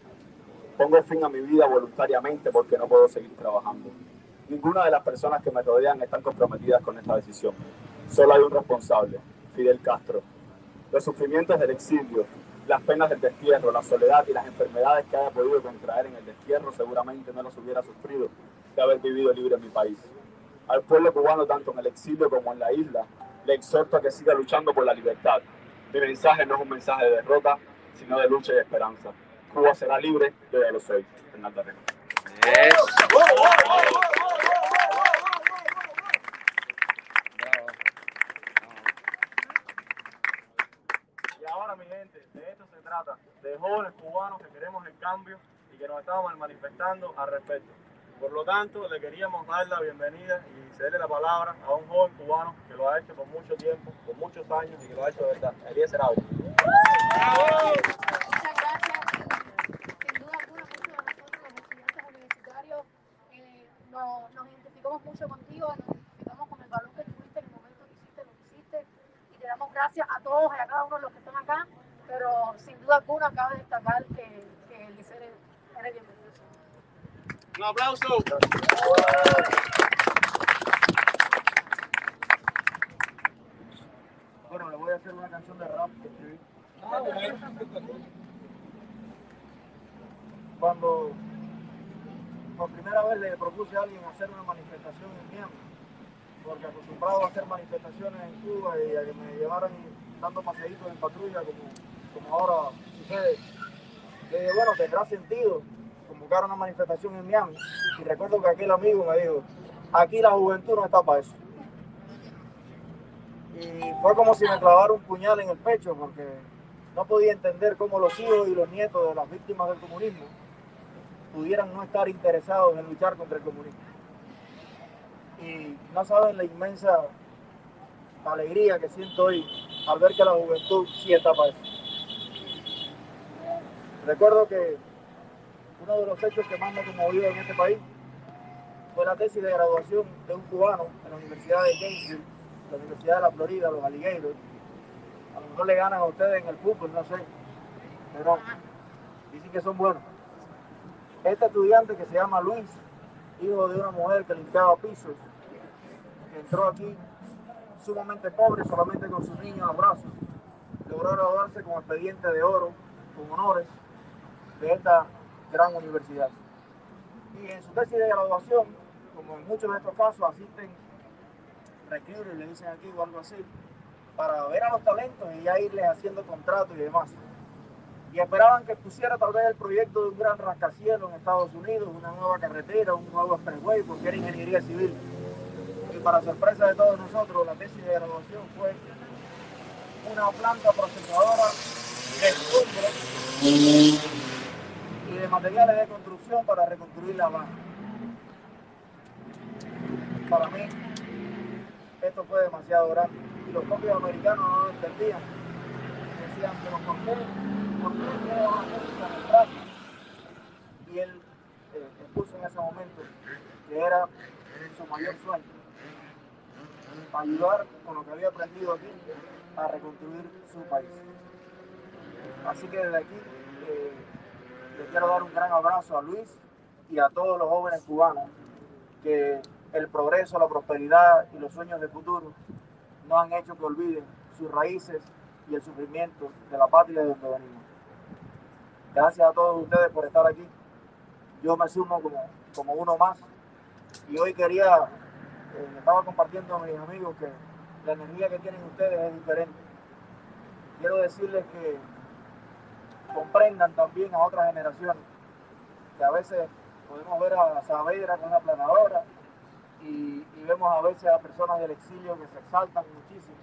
Pongo fin a mi vida voluntariamente porque no puedo seguir trabajando. Ninguna de las personas que me rodean están comprometidas con esta decisión. Solo hay un responsable, Fidel Castro. Los sufrimientos del exilio, las penas del destierro, la soledad y las enfermedades que haya podido contraer en el destierro seguramente no los hubiera sufrido de haber vivido libre en mi país. Al pueblo cubano, tanto en el exilio como en la isla, le exhorto a que siga luchando por la libertad. Mi mensaje no es un mensaje de derrota, sino de lucha y esperanza. Cuba será libre, yo ya lo soy. Fernando Arena. Y ahora, mi gente, de esto se trata, de jóvenes cubanos que queremos el cambio y que nos estamos manifestando al respecto. Por lo tanto, le queríamos dar la bienvenida y cederle la palabra a un joven cubano que lo ha hecho por mucho tiempo, por muchos años y que lo ha hecho de verdad, Elías Heraudo. Muchas gracias. Sin duda alguna, muchos de nosotros, los estudiantes universitarios, eh, nos, identificamos mucho contigo, nos identificamos con el valor que tuviste en el momento que hiciste lo que hiciste y te damos gracias a todos y a cada uno de los que están acá, pero sin duda alguna cabe destacar que, que Eliezer eres eres bienvenido. Un aplauso. Bueno, le voy a hacer una canción de rap que escribí. Cuando por primera vez le propuse a alguien hacer una manifestación en Miami, porque acostumbrado a hacer manifestaciones en Cuba y a que me llevaran dando paseitos en patrulla como, como ahora sucede, le dije, bueno, tendrá sentido una manifestación en Miami. Y recuerdo que aquel amigo me dijo, aquí la juventud no está para eso. Y fue como si me clavara un puñal en el pecho porque no podía entender cómo los hijos y los nietos de las víctimas del comunismo pudieran no estar interesados en luchar contra el comunismo. Y no saben la inmensa alegría que siento hoy al ver que la juventud sí está para eso. Recuerdo que uno de los hechos que más me conmovió en este país fue la tesis de graduación de un cubano en la Universidad de Gainesville, la Universidad de la Florida, los Alligators. A lo mejor le ganan a ustedes en el fútbol, no sé, pero dicen que son buenos. Este estudiante que se llama Luis, hijo de una mujer que limpiaba pisos, que entró aquí sumamente pobre, solamente con su niño en los brazos, logró graduarse con expediente de oro, con honores, de esta gran universidad. Y en su tesis de graduación, como en muchos de estos casos, asisten recruiters, le dicen aquí o algo así, para ver a los talentos y ya irles haciendo contratos y demás. Y esperaban que pusiera tal vez el proyecto de un gran rascacielos en Estados Unidos, una nueva carretera, un nuevo expressway, porque era ingeniería civil. Y para sorpresa de todos nosotros, la tesis de graduación fue una planta procesadora de escombros y de materiales de construcción para reconstruir la Habana. Para mí, esto fue demasiado grande. Y los propios americanos no lo entendían. Decían, pero ¿por qué? ¿Por qué en el traje? Y él eh, expuso en ese momento que era su mayor sueño, ayudar con lo que había aprendido aquí a reconstruir su país. Así que desde aquí le quiero dar un gran abrazo a Luis y a todos los jóvenes cubanos que el progreso, la prosperidad y los sueños de futuro no han hecho que olviden sus raíces y el sufrimiento de la patria de donde venimos. Gracias a todos ustedes por estar aquí. Yo me sumo como, como uno más y hoy quería, eh, estaba compartiendo a mis amigos que la energía que tienen ustedes es diferente. Quiero decirles que comprendan también a otras generaciones, que a veces podemos ver a Saavedra con la planadora y, vemos a veces a personas del exilio que se exaltan muchísimo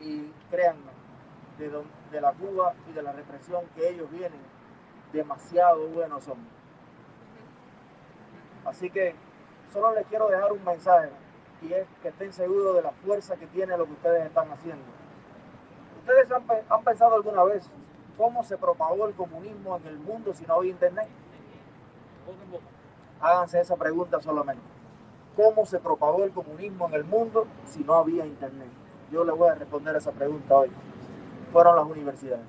y créanme, de, don- de la Cuba y de la represión que ellos vienen, demasiado buenos son. Así que solo les quiero dejar un mensaje y es que estén seguros de la fuerza que tiene lo que ustedes están haciendo. ¿Ustedes han pensado alguna vez cómo se propagó el comunismo en el mundo si no había internet? Háganse esa pregunta solamente. ¿Cómo se propagó el comunismo en el mundo si no había internet? Yo le voy a responder esa pregunta hoy. Fueron las universidades.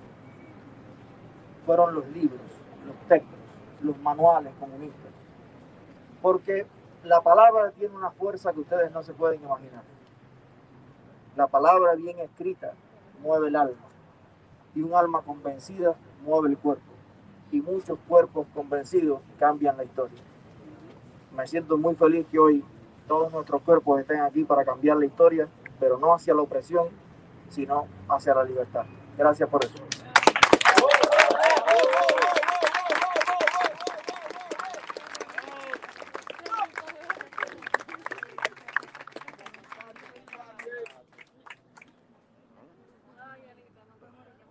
Fueron los libros, los textos, los manuales comunistas. Porque la palabra tiene una fuerza que ustedes no se pueden imaginar. La palabra bien escrita mueve el alma. Y un alma convencida mueve el cuerpo. Y muchos cuerpos convencidos cambian la historia. Me siento muy feliz que hoy todos nuestros cuerpos estén aquí para cambiar la historia, pero no hacia la opresión, sino hacia la libertad. Gracias por eso.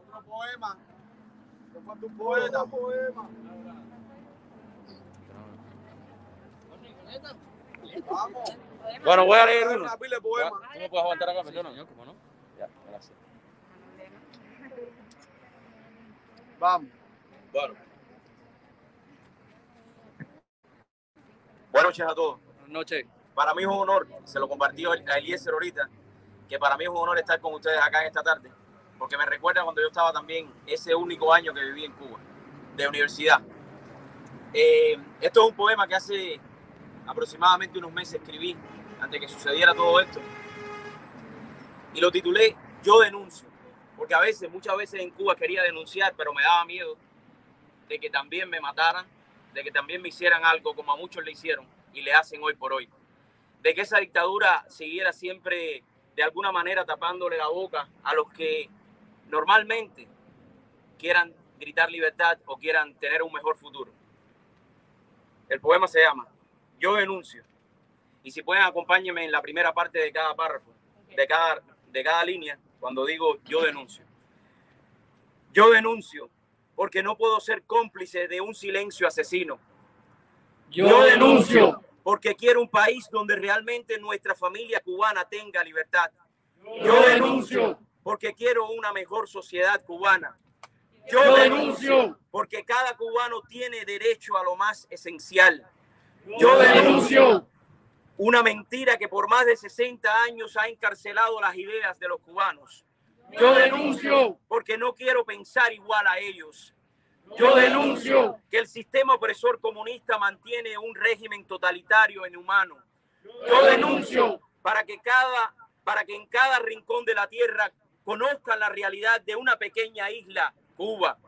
Otro poema. Te falta un poeta. poema. Vamos. Bueno, voy a leer uno. ¿Tú me puedes aguantar acá, perdona? ¿Cómo no? Ya, gracias. Vamos. Bueno. Buenas noches a todos. Buenas noches. Para mí es un honor, se lo compartí a Eliezer ahorita, que para mí es un honor estar con ustedes acá en esta tarde, porque me recuerda cuando yo estaba también ese único año que viví en Cuba, de universidad. Eh, esto es un poema que hace aproximadamente unos meses escribí, antes que sucediera todo esto, y lo titulé Yo denuncio, porque a veces, muchas veces en Cuba quería denunciar, pero me daba miedo de que también me mataran, de que también me hicieran algo como a muchos le hicieron y le hacen hoy por hoy. De que esa dictadura siguiera siempre de alguna manera tapándole la boca a los que normalmente quieran gritar libertad o quieran tener un mejor futuro. El poema se llama Yo denuncio. Y si pueden, acompáñenme en la primera parte de cada párrafo, de cada, de cada línea, cuando digo yo denuncio. Yo denuncio porque no puedo ser cómplice de un silencio asesino. Yo denuncio. porque quiero un país donde realmente nuestra familia cubana tenga libertad. Yo denuncio. Porque quiero una mejor sociedad cubana. Yo denuncio. porque cada cubano tiene derecho a lo más esencial. Yo denuncio. Una mentira que por más de 60 años ha encarcelado las ideas de los cubanos. Yo denuncio. Porque no quiero pensar igual a ellos. Yo denuncio. Que el sistema opresor comunista mantiene un régimen totalitario e inhumano. Yo denuncio. Para que, cada, para que en cada rincón de la tierra conozcan la realidad de una pequeña isla, Cuba.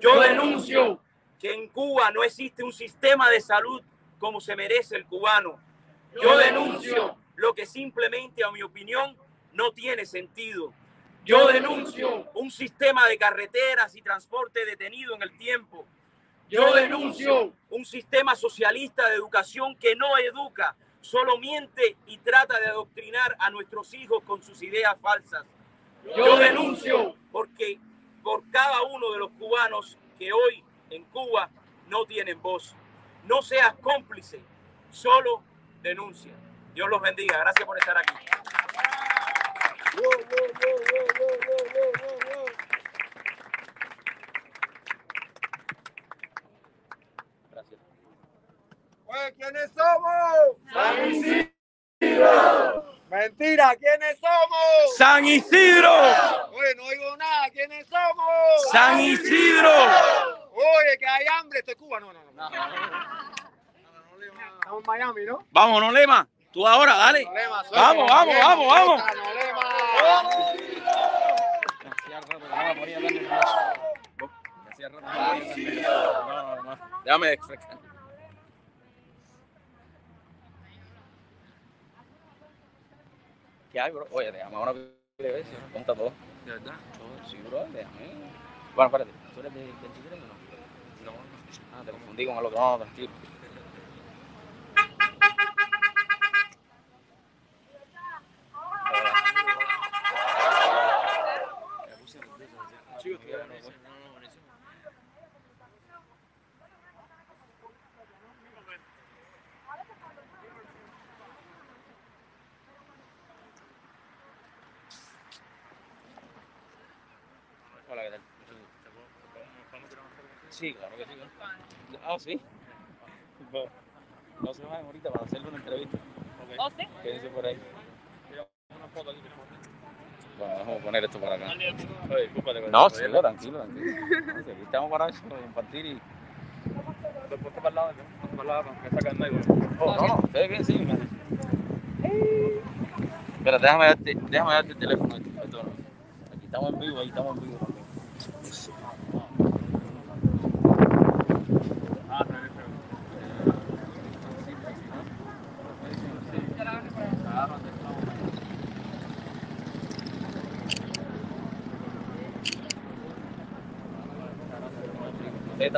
Yo denuncio. que en Cuba no existe un sistema de salud como se merece el cubano. Yo denuncio. Lo que simplemente, a mi opinión, no tiene sentido. Yo denuncio. Un sistema de carreteras y transporte detenido en el tiempo. Yo denuncio. Un sistema socialista de educación que no educa, solo miente y trata de adoctrinar a nuestros hijos con sus ideas falsas. Yo denuncio. Porque por cada uno de los cubanos que hoy en Cuba no tienen voz. No seas cómplice, solo denuncia. Dios los bendiga. Gracias por estar aquí. Gracias. Oye, ¿quiénes somos? San Isidro. Mentira, ¿quiénes somos? San Isidro. Oye, no oigo nada, ¿quiénes somos? San Isidro. Oye, que hay hambre, esto es Cuba, no, no, no. Estamos en Miami, ¿no? Vamos, no lema. Tú ahora, dale. Vamos, vamos, vamos, vamos. Déjame explicar. ¿Qué hay, bro? Oye, déjame una vez, ¿cómo está todo? ¿De verdad? Sí, bro, déjame. Bueno, espérate. ¿Tú eres de 23 o no? No. Ah, te confundí con el otro. No, tranquilo. Chicos, estudiaron, ¿no? Hola, ¿qué tal? Sí, claro que sí. Ah, sí. No se vayan ahorita para hacerle una entrevista. ¿Oh, sí? Quédense por ahí. Bueno, vamos a poner esto para acá. No, sí, tranquilo, tranquilo. Sí, Aquí estamos para eso, para compartir y. Después para el lado, para el lado, que saca el medio. Oh, no, no, ustedes bien, sí, man. Espera, déjame darte, déjame darte el teléfono. No. Aquí estamos en vivo, ahí estamos en vivo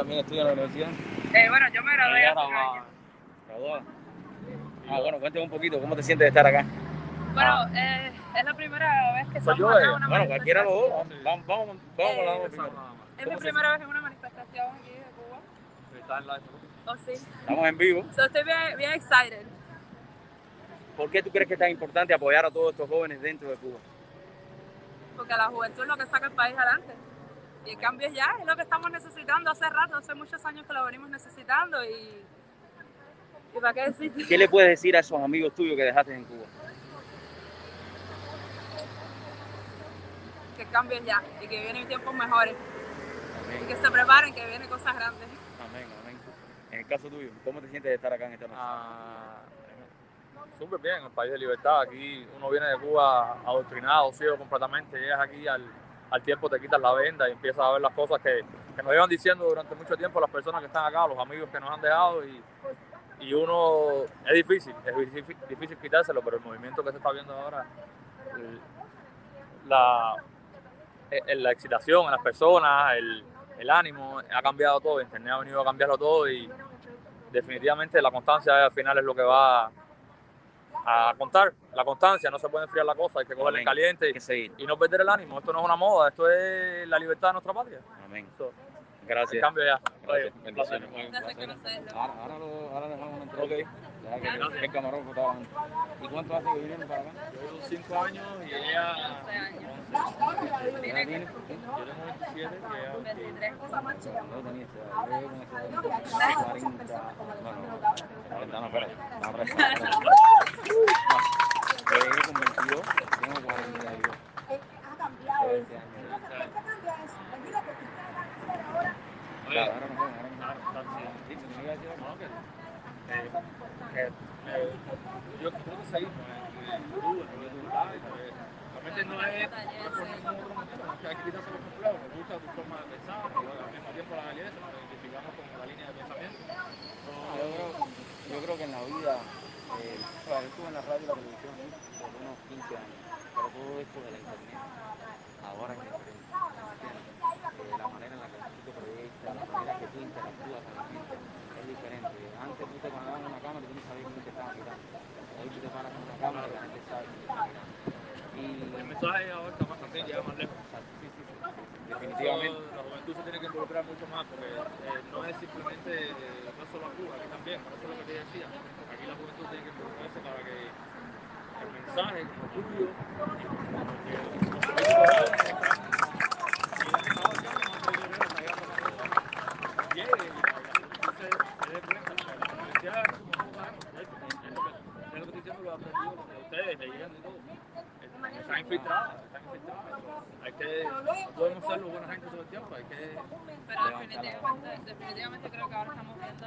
también. ¿Ustedes también estudian en la universidad? Eh, bueno, yo me gradué hace un año. Graduada. Ah, bueno, cuéntame un poquito, ¿cómo te sientes de estar acá? Bueno, eh, es la primera vez que Soy estamos yo, eh. en una Bueno, cualquiera de los dos. Vamos, vamos, vamos, Eh, vamos, primero. Es mi ¿Cómo se primera vez en una manifestación aquí de Cuba. Está en live. Oh, sí. Estamos en vivo. So, estoy bien, bien excited. ¿Por qué tú crees que es tan importante apoyar a todos estos jóvenes dentro de Cuba? porque la juventud es lo que saca el país adelante. Y el cambio es ya, es lo que estamos necesitando hace rato, hace muchos años que lo venimos necesitando y, y para qué decir. ¿Qué le puedes decir a esos amigos tuyos que dejaste en Cuba? Que el cambio es ya y que vienen tiempos mejores y que se preparen, que vienen cosas grandes. amén, amén. En el caso tuyo, ¿cómo te sientes de estar acá en esta noche? Ah, súper bien, el país de libertad. Aquí uno viene de Cuba adoctrinado, ciego completamente. Llegas aquí al, al tiempo, te quitas la venda y empiezas a ver las cosas que, que nos llevan diciendo durante mucho tiempo las personas que están acá, los amigos que nos han dejado. Y, y uno, es difícil, es difícil, quitárselo, pero el movimiento que se está viendo ahora, la, el- la excitación en las personas, el, el ánimo, ha cambiado todo. Internet ha venido a cambiarlo todo y definitivamente la constancia al final es lo que va a contar. La constancia, no se puede enfriar la cosa, hay que cogerla en caliente Hay que seguir. y no perder el ánimo. Esto no es una moda, esto es la libertad de nuestra patria. Amén. El Gracias. cambio ya. Gracias. Oye, un placer. Bendiciones. Gracias por conocerlo. Ahora, ahora, lo, ahora dejamos una entrevista. Deja que el camarógrafo estaba antes. ¿Y cuánto hace que vinieron para acá? Yo llevo años y ella... 11 años. ¿Ya Tiene tiene? Yo tengo 27 y ella... 23. No tenía esa edad. Yo 40. No, no, 40 no, espérate. No, espérate. Yo llegué con 22, tengo 42. Veinte años. Claro, ahora no puedo, ahora no puedo. Sí, me iba a decir algo. Eh, eh, yo creo que seguimos en YouTube, en YouTube Live. eh, Realmente no es no es por ningún otro motivo, es que hay que quitarse los complejos. Me gusta tu forma de pensar, y al mismo tiempo la validez, nos identificamos con la línea de pensamiento. So, Yo creo, yo creo que en la vida, eh, o sea, yo estuve en la radio y la televisión ¿no? por unos 15 años, pero todo esto de la internet, ahora es diferente. ¿entiendes? Eh, la manera en la que tú te proyectas, la manera que tú interactúas con la gente es diferente. Antes tú te parabas en una cámara y tú no sabías quién te estaba mirando. Hoy tú te paras en una cámara y la gente sabe quién te está mirando. Y el mensaje ahora está más fácil, llega más lejos. Exacto, sí, sí, sí, sí, Definitivamente. definitivamente. La juventud se tiene que involucrar mucho más porque eh, no es simplemente, eh, no solo a Cuba, aquí también, por eso es lo que te decía. Aquí la juventud tiene que involucrarse para que el mensaje como tuyo, como que los políticos llegue y la juventud se, se dé cuenta que la universidad es lo que es lo que estoy diciendo, lo he aprendido de ustedes, leyendo y todo. Están infiltradas, están infiltradas. Hay que, no podemos ser los buena gente todo el tiempo, hay que Pero definitivamente, definitivamente creo que ahora estamos viendo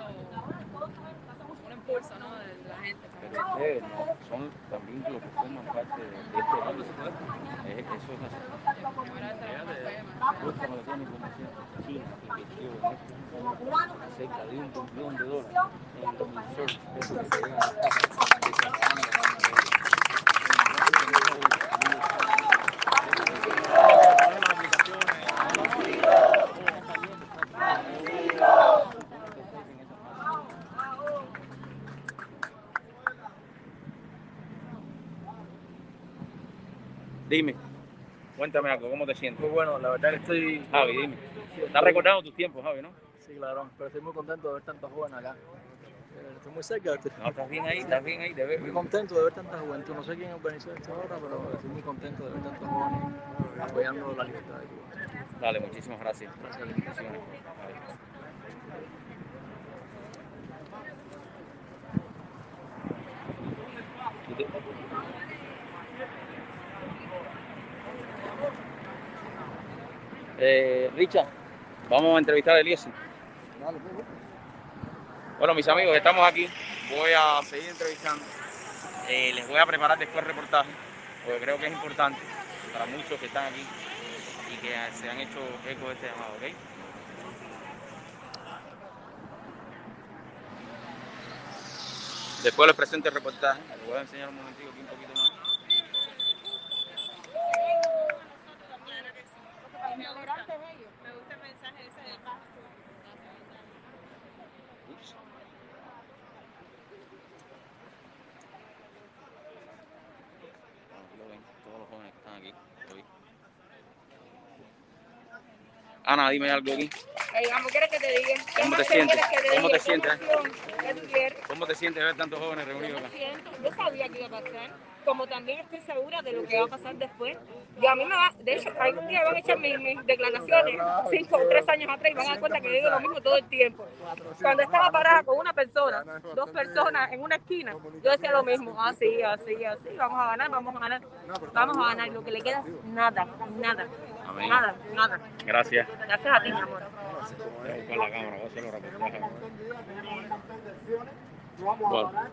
un impulso ¿no? de la gente. Pero ¿no? son también los que forman parte de, este mundo. Es- Eso es Maratón de cerca de un billón de dólares en los inserts, eso que se llega a las casas de Tanzania. Dime, cuéntame algo, ¿cómo te sientes? Muy bueno, la verdad que estoy... Javi, dime. ¿Estás recordando tus tiempos, Javi, no? Sí, claro, pero estoy muy contento de ver tantos jóvenes acá. Eh, Estoy muy cerca, estoy No, estás bien ahí, estás bien ahí, te veo. muy contento de ver tanta juventud. No sé quién organizó esto ahora, pero estoy muy contento de ver tantos jóvenes apoyando la libertad de Cuba. Dale, muchísimas gracias. Gracias. Bendiciones. Eh, Richard, vamos a entrevistar a Eliezer. Bueno, mis amigos, estamos aquí. Voy a seguir entrevistando. Eh, les voy a preparar después el reportaje, porque creo que es importante para muchos que están aquí y que se han hecho eco de este llamado, ¿ok? Después les presento el reportaje. Les voy a enseñar un momentito aquí un poquito más. Me gusta el mensaje ese de paz. Ups. Bueno, aquí lo ven, todos los jóvenes que están aquí hoy. Ana, dime algo aquí. Ey, vamos, ¿quieres que te ¿Cómo te sientes? ¿Cómo te sientes? ¿Cómo te sientes ver tantos jóvenes reunidos acá? yo sabía que iba a pasar, como también estoy segura de lo que va a pasar después. Y a mí me va, de hecho, algún día van a echar mis, mis declaraciones, cinco o tres años atrás, y van a dar cuenta que yo digo lo mismo todo el tiempo. Cuando estaba parada con una persona, dos personas en una esquina, yo decía lo mismo, así, así, así, vamos a ganar, vamos a ganar, vamos a ganar. Lo que le queda es nada, nada, Amén. nada, nada. Gracias. Gracias a ti, mi amor. Voy a buscar la cámara, voy a hacer los reportajes. No vamos a Bueno.